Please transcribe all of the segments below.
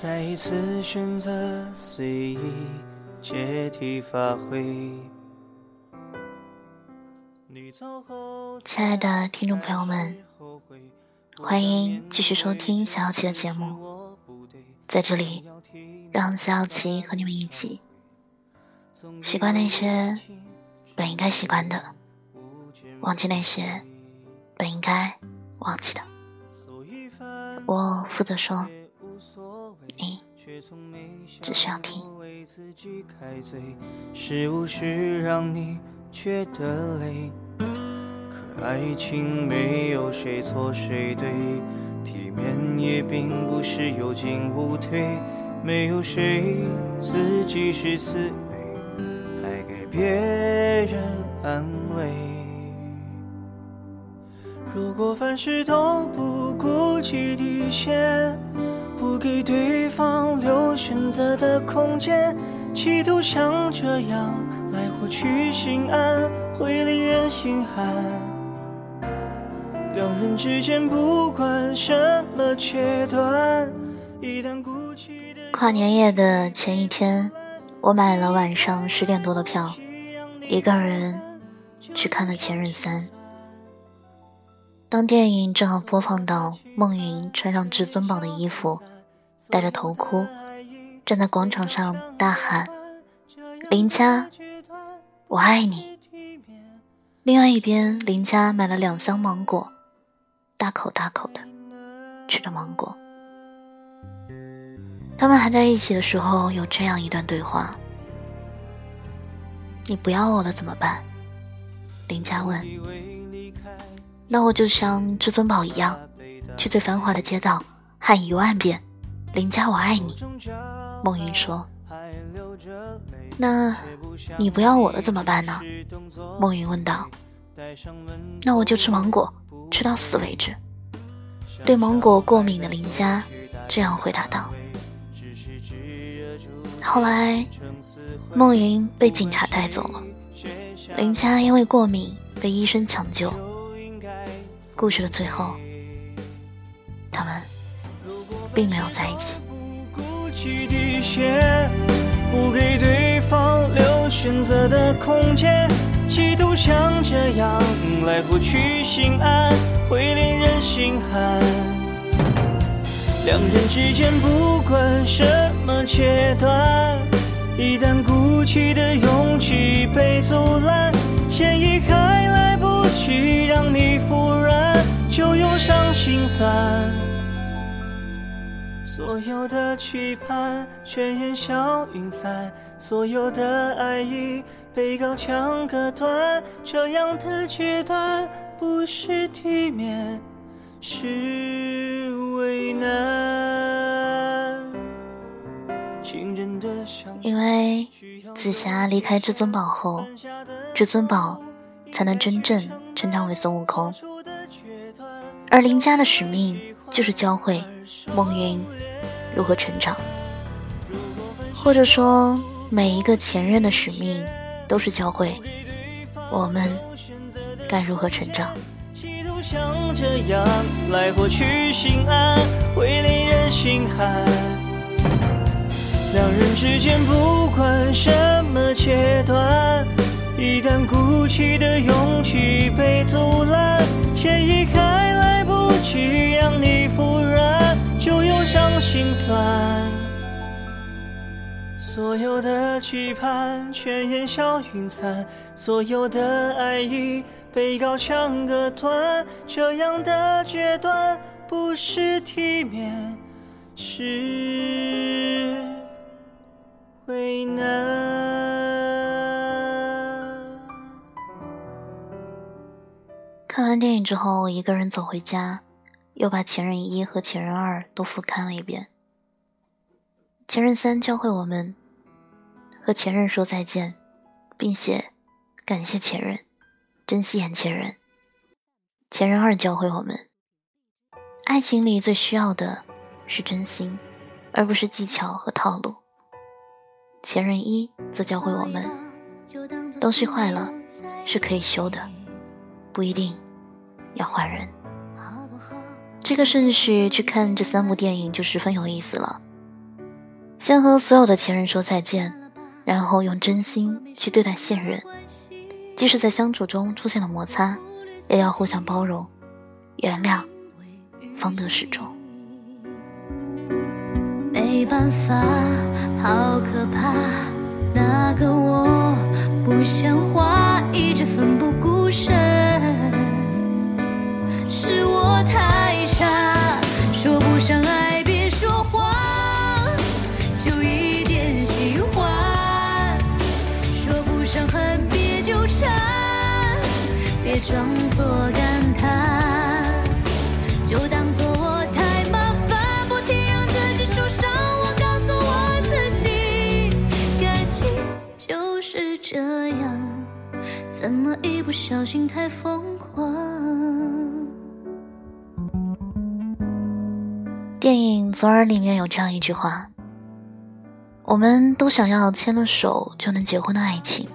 再一次选择随意借题发挥。亲爱的听众朋友们，欢迎继续收听小小琪的节目。在这里，让小小琪和你们一起习惯那些本应该习惯的，忘记那些本应该忘记的。我负责说。你只需要听。是不是让你觉得累？可爱情没有谁错谁对，体面也并不是有进无退，没有谁自己是慈悲，还给别人安慰。如果凡事都不顾及底线。不给对方留选择的空间，企图像这样来获取心安，会令人心寒。两人之间不管什么阶段，一旦鼓起的。跨年夜的前一天，我买了晚上十点多的票，一个人去看了《前任三》。当电影正好播放到孟云穿上至尊宝的衣服。戴着头箍，站在广场上大喊：“林佳，我爱你！”另外一边，林佳买了两箱芒果，大口大口的吃着芒果。他们还在一起的时候，有这样一段对话：“你不要我了怎么办？”林佳问：“那我就像至尊宝一样，去最繁华的街道喊一万遍。”林佳，我爱你。孟云说：“那你不要我了怎么办呢？”孟云问道。“那我就吃芒果，吃到死为止。”对芒果过敏的林佳这样回答道。后来，梦云被警察带走了，林佳因为过敏被医生抢救。故事的最后，他们。并没有在一起。不给对方留选择的空间，企图像这样来获取心安，会令人心寒。两人之间不管什么阶段，一旦鼓起的勇气被阻拦，歉意还来不及让你服软，就涌上心酸。所有的期盼全烟消云散，所有的爱意被高墙隔断。这样的决断不是体面，是为难。因为紫霞离开至尊宝后，至尊宝才能真正成长为孙悟空，而林家的使命就是教会梦云。如何成长，或者说，每一个前任的使命都是教会我们该如何成长。像这样来获取心安，会令人心寒。两人之间不管什么阶段，一旦鼓起的勇气被阻拦，建议还来不及让你服软。就涌上心酸，所有的期盼全烟消云散，所有的爱意被高墙隔断。这样的决断不是体面，是为难。看完电影之后，一个人走回家。又把《前任一》和《前任二》都复看了一遍，《前任三》教会我们和前任说再见，并且感谢前任，珍惜眼前人。《前任二》教会我们，爱情里最需要的是真心，而不是技巧和套路。前任一则教会我们，东西坏了是可以修的，不一定要换人。这个顺序去看这三部电影就十分有意思了。先和所有的前任说再见，然后用真心去对待现任，即使在相处中出现了摩擦，也要互相包容、原谅，方得始终。没办法，好可怕，那个我不像话，一直奋小心太疯狂？电影《左耳》里面有这样一句话：“我们都想要牵了手就能结婚的爱情，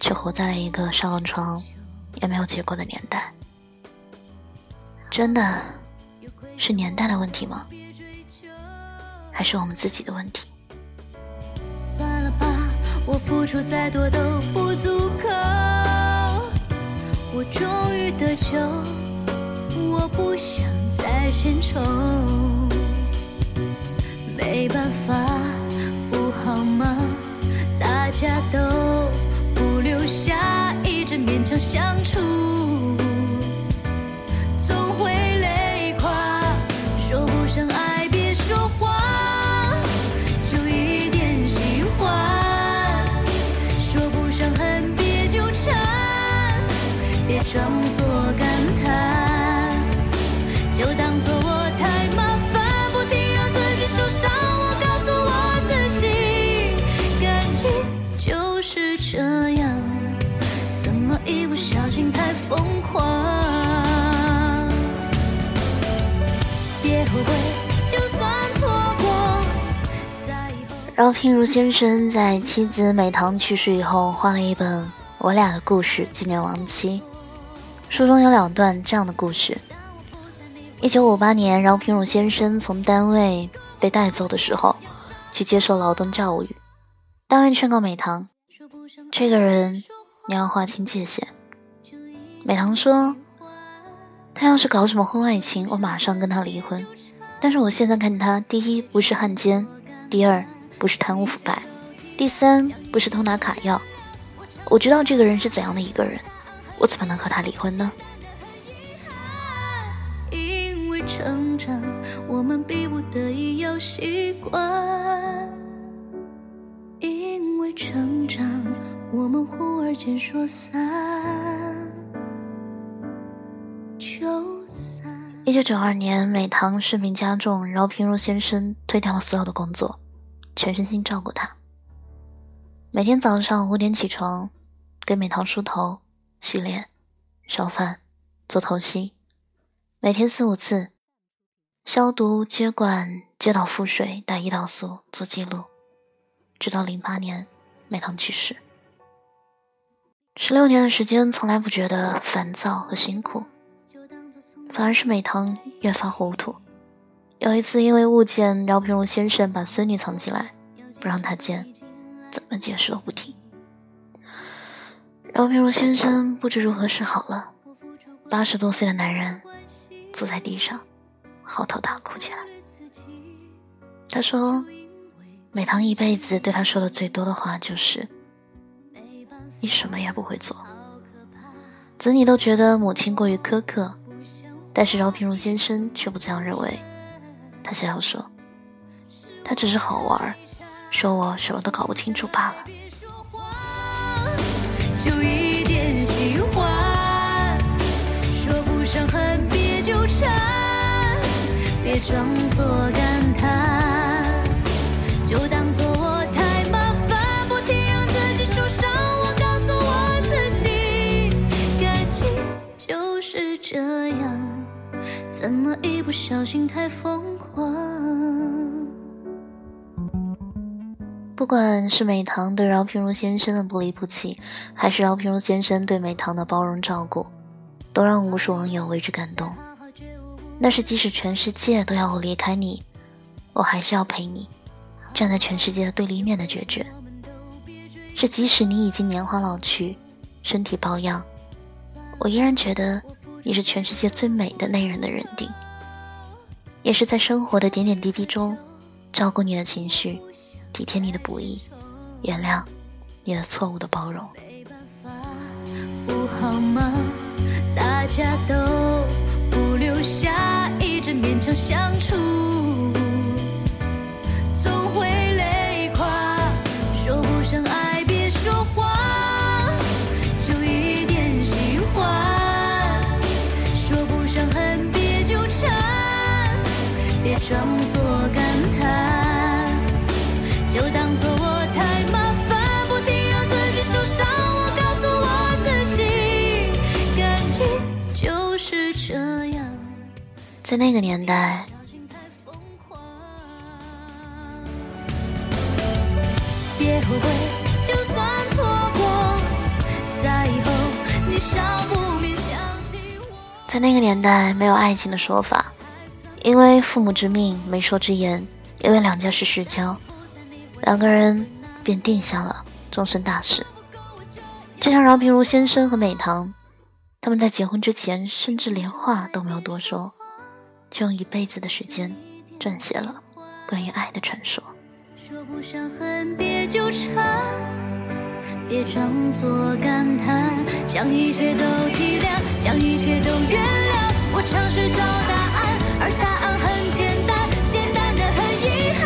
却活在了一个上了床也没有结果的年代。”真的是年代的问题吗？还是我们自己的问题？算了吧，我付出再多都不足够。我终于得救，我不想再献丑。没办法，不好吗？大家都不留下，一直勉强相处，饶平如先生在妻子美棠去世以后，画了一本《我俩的故事》纪念亡妻。书中有两段这样的故事：一九五八年，饶平如先生从单位被带走的时候，去接受劳动教育。单位劝告美棠：“这个人你要划清界限。”美棠说：“他要是搞什么婚外情，我马上跟他离婚。但是我现在看他，第一不是汉奸，第二不是贪污腐败，第三不是偷拿卡要。我知道这个人是怎样的一个人，我怎么能和他离婚呢？因为成长，我们逼不得已要习惯。因为成长，我们忽而间说散就散。一九九二年，美棠肾病加重，饶平如先生推掉了所有的工作，全身心照顾他。每天早上五点起床，给美棠梳头、洗脸、烧饭、做头洗，每天四五次，消毒、接管、接导腹水、打胰岛素、做记录，直到零八年美棠去世。十六年的时间，从来不觉得烦躁和辛苦。反而是美棠越发糊涂。有一次，因为物件，饶平如先生把孙女藏起来，不让她见，怎么解释都不听。饶平如先生不知如何是好了，八十多岁的男人坐在地上，嚎啕大哭起来。他说，美棠一辈子对他说的最多的话就是：“你什么也不会做。”子女都觉得母亲过于苛刻。但是饶平如先生却不这样认为，他想要说，他只是好玩，说我什么都搞不清楚罢了。就一点喜欢，说不上恨别纠缠，别装作感叹，怎么一不小心太疯狂？不管是美棠对饶平如先生的不离不弃，还是饶平如先生对美棠的包容照顾，都让无数网友为之感动。那是即使全世界都要我离开你，我还是要陪你，站在全世界的对立面的决绝。是即使你已经年华老去，身体抱恙，我依然觉得你是全世界最美的那人的认定。也是在生活的点点滴滴中，照顾你的情绪。体贴你的不易，原谅你的错误的包容。不好吗？大家都不留下，一直勉强相处，在那个年代，在以后你少不免想起我。在那个年代，没有爱情的说法，因为父母之命，媒妁之言，因为两家是世交。两个人便定下了终身大事，就像饶平如先生和美棠，他们在结婚之前甚至连话都没有多说，就用一辈子的时间撰写了关于爱的传说。说不上恨，别纠缠，别装作感叹，将一切都体谅，将一切都原谅。我尝试找答案，而答案很简单。简单的很遗憾。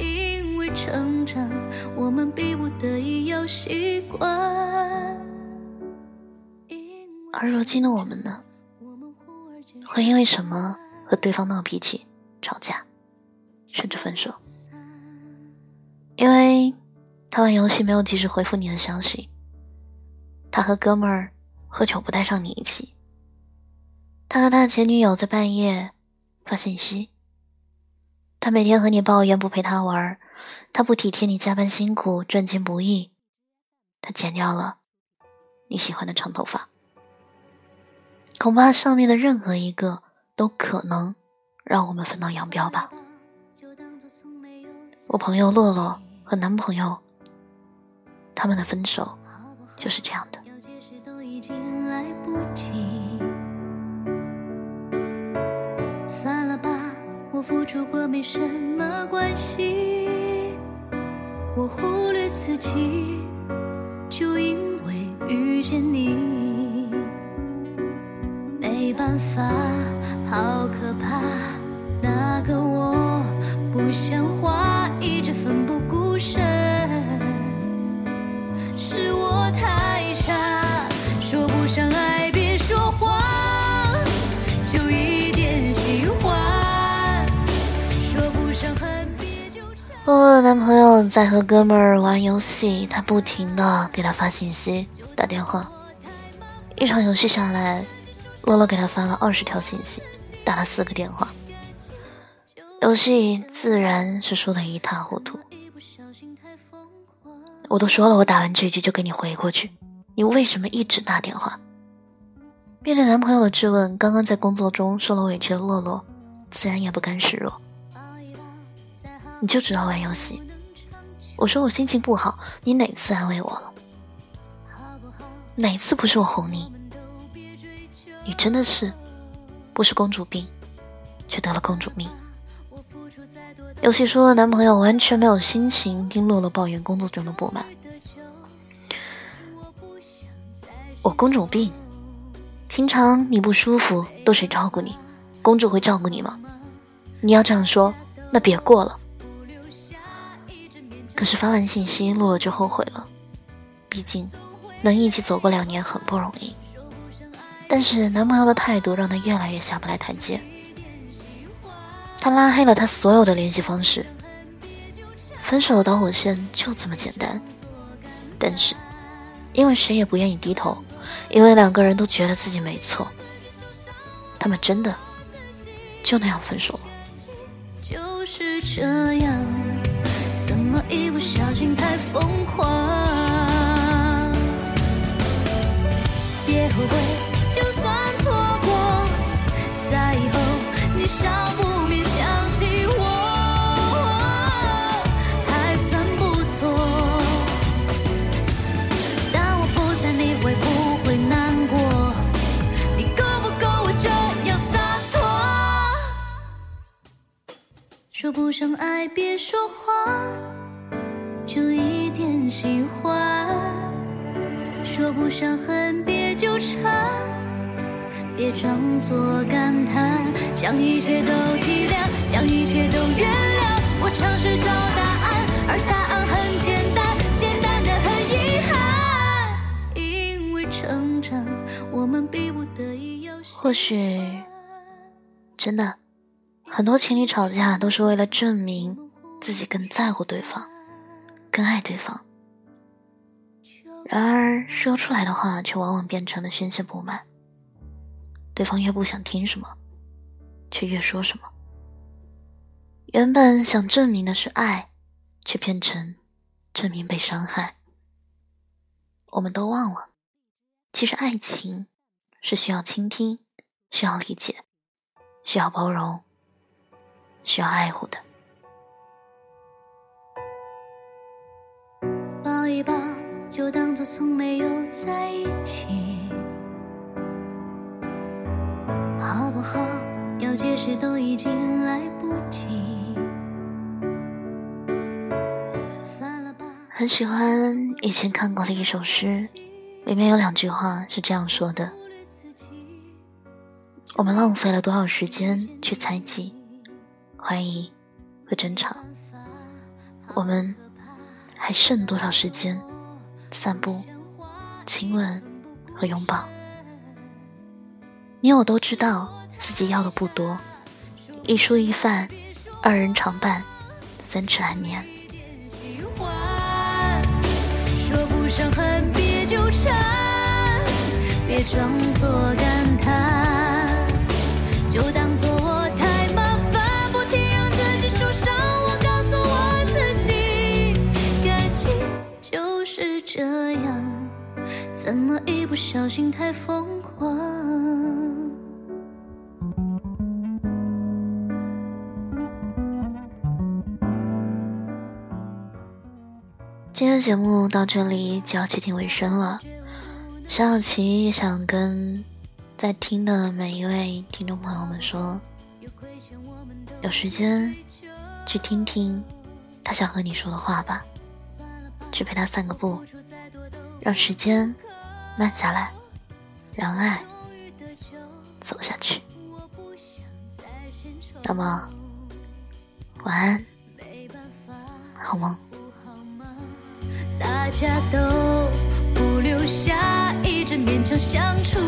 因为成长我们逼不得已要习惯。而如今的我们呢？会因为什么和对方闹脾气、吵架，甚至分手？因为他玩游戏没有及时回复你的消息，他和哥们儿喝酒不带上你一起，他和他的前女友在半夜发信息，他每天和你抱怨不陪他玩。他不体贴你加班辛苦赚钱不易，他剪掉了你喜欢的长头发。恐怕上面的任何一个都可能让我们分道扬镳吧。我朋友洛洛和男朋友，他们的分手就是这样的。算了吧，我付出过没什么关系。我忽略自己，就因为遇见你，没办法，好可怕。那个我不像话，一直奋不顾身，是我太傻，说不上爱，别说谎，就一点喜欢，说不上恨。洛洛的男朋友在和哥们儿玩游戏，他不停的给他发信息、打电话。一场游戏下来，洛洛给他发了二十条信息，打了四个电话。游戏自然是输得一塌糊涂。我都说了，我打完这局就给你回过去，你为什么一直打电话？面对男朋友的质问，刚刚在工作中受了委屈的洛洛，自然也不甘示弱。你就知道玩游戏。我说我心情不好，你哪次安慰我了？哪次不是我哄你？你真的是不是公主病，却得了公主命。游戏说男朋友完全没有心情听洛洛抱怨工作中的不满。我公主病？平常你不舒服都谁照顾你？公主会照顾你吗？你要这样说，那别过了。可是发完信息，洛洛就后悔了。毕竟，能一起走过两年很不容易。但是男朋友的态度让她越来越下不来台阶。她拉黑了她所有的联系方式。分手的导火线就这么简单。但是，因为谁也不愿意低头，因为两个人都觉得自己没错，他们真的就那样分手了。就是这样，怎？么一不小心太疯狂？别后悔，上爱，别说谎，就一点喜欢；说不上恨，别纠缠，别装作感叹，将一切都体谅，将一切都原谅。我尝试找答案，而答案很简单，简单的很遗憾。因为成长，我们逼不得已要或许真的，很多情侣吵架都是为了证明自己更在乎对方，更爱对方。然而说出来的话却往往变成了宣泄不满，对方越不想听什么，却越说什么。原本想证明的是爱，却变成证明被伤害。我们都忘了，其实爱情是需要倾听，需要理解，需要包容，需要爱护的。抱一抱，就当做从没有在一起，好不好？要解释都已经来不及。算了吧，很喜欢以前看过的一首诗，里面有两句话是这样说的：。我们浪费了多少时间去猜忌、怀疑和争吵，我们还剩多少时间散步、亲吻和拥抱？你我都知道自己要的不多，一蔬一饭，二人常伴，三尺安眠。说不上恨，别纠缠，别装作感叹，就当作一不小心太疯狂？今天节目到这里就要接近尾声了，小小琪也想跟在听的每一位听众朋友们说，有时间去听听他想和你说的话吧，去陪他散个步，让时间慢下来，让爱走下去。那么，晚安，好梦。大家都不留下，一直勉强相处，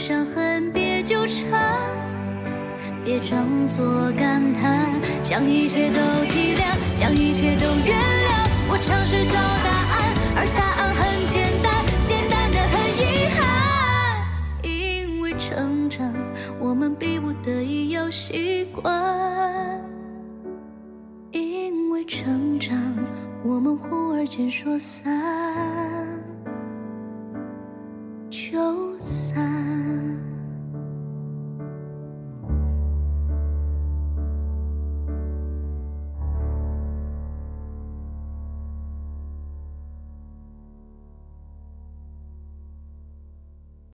伤痕，别纠缠，别装作感叹，将一切都体谅，将一切都原谅。我尝试找答案，而答案很简单，简单的很遗憾。因为成长，我们逼不得已要习惯。因为成长，我们忽而间说散。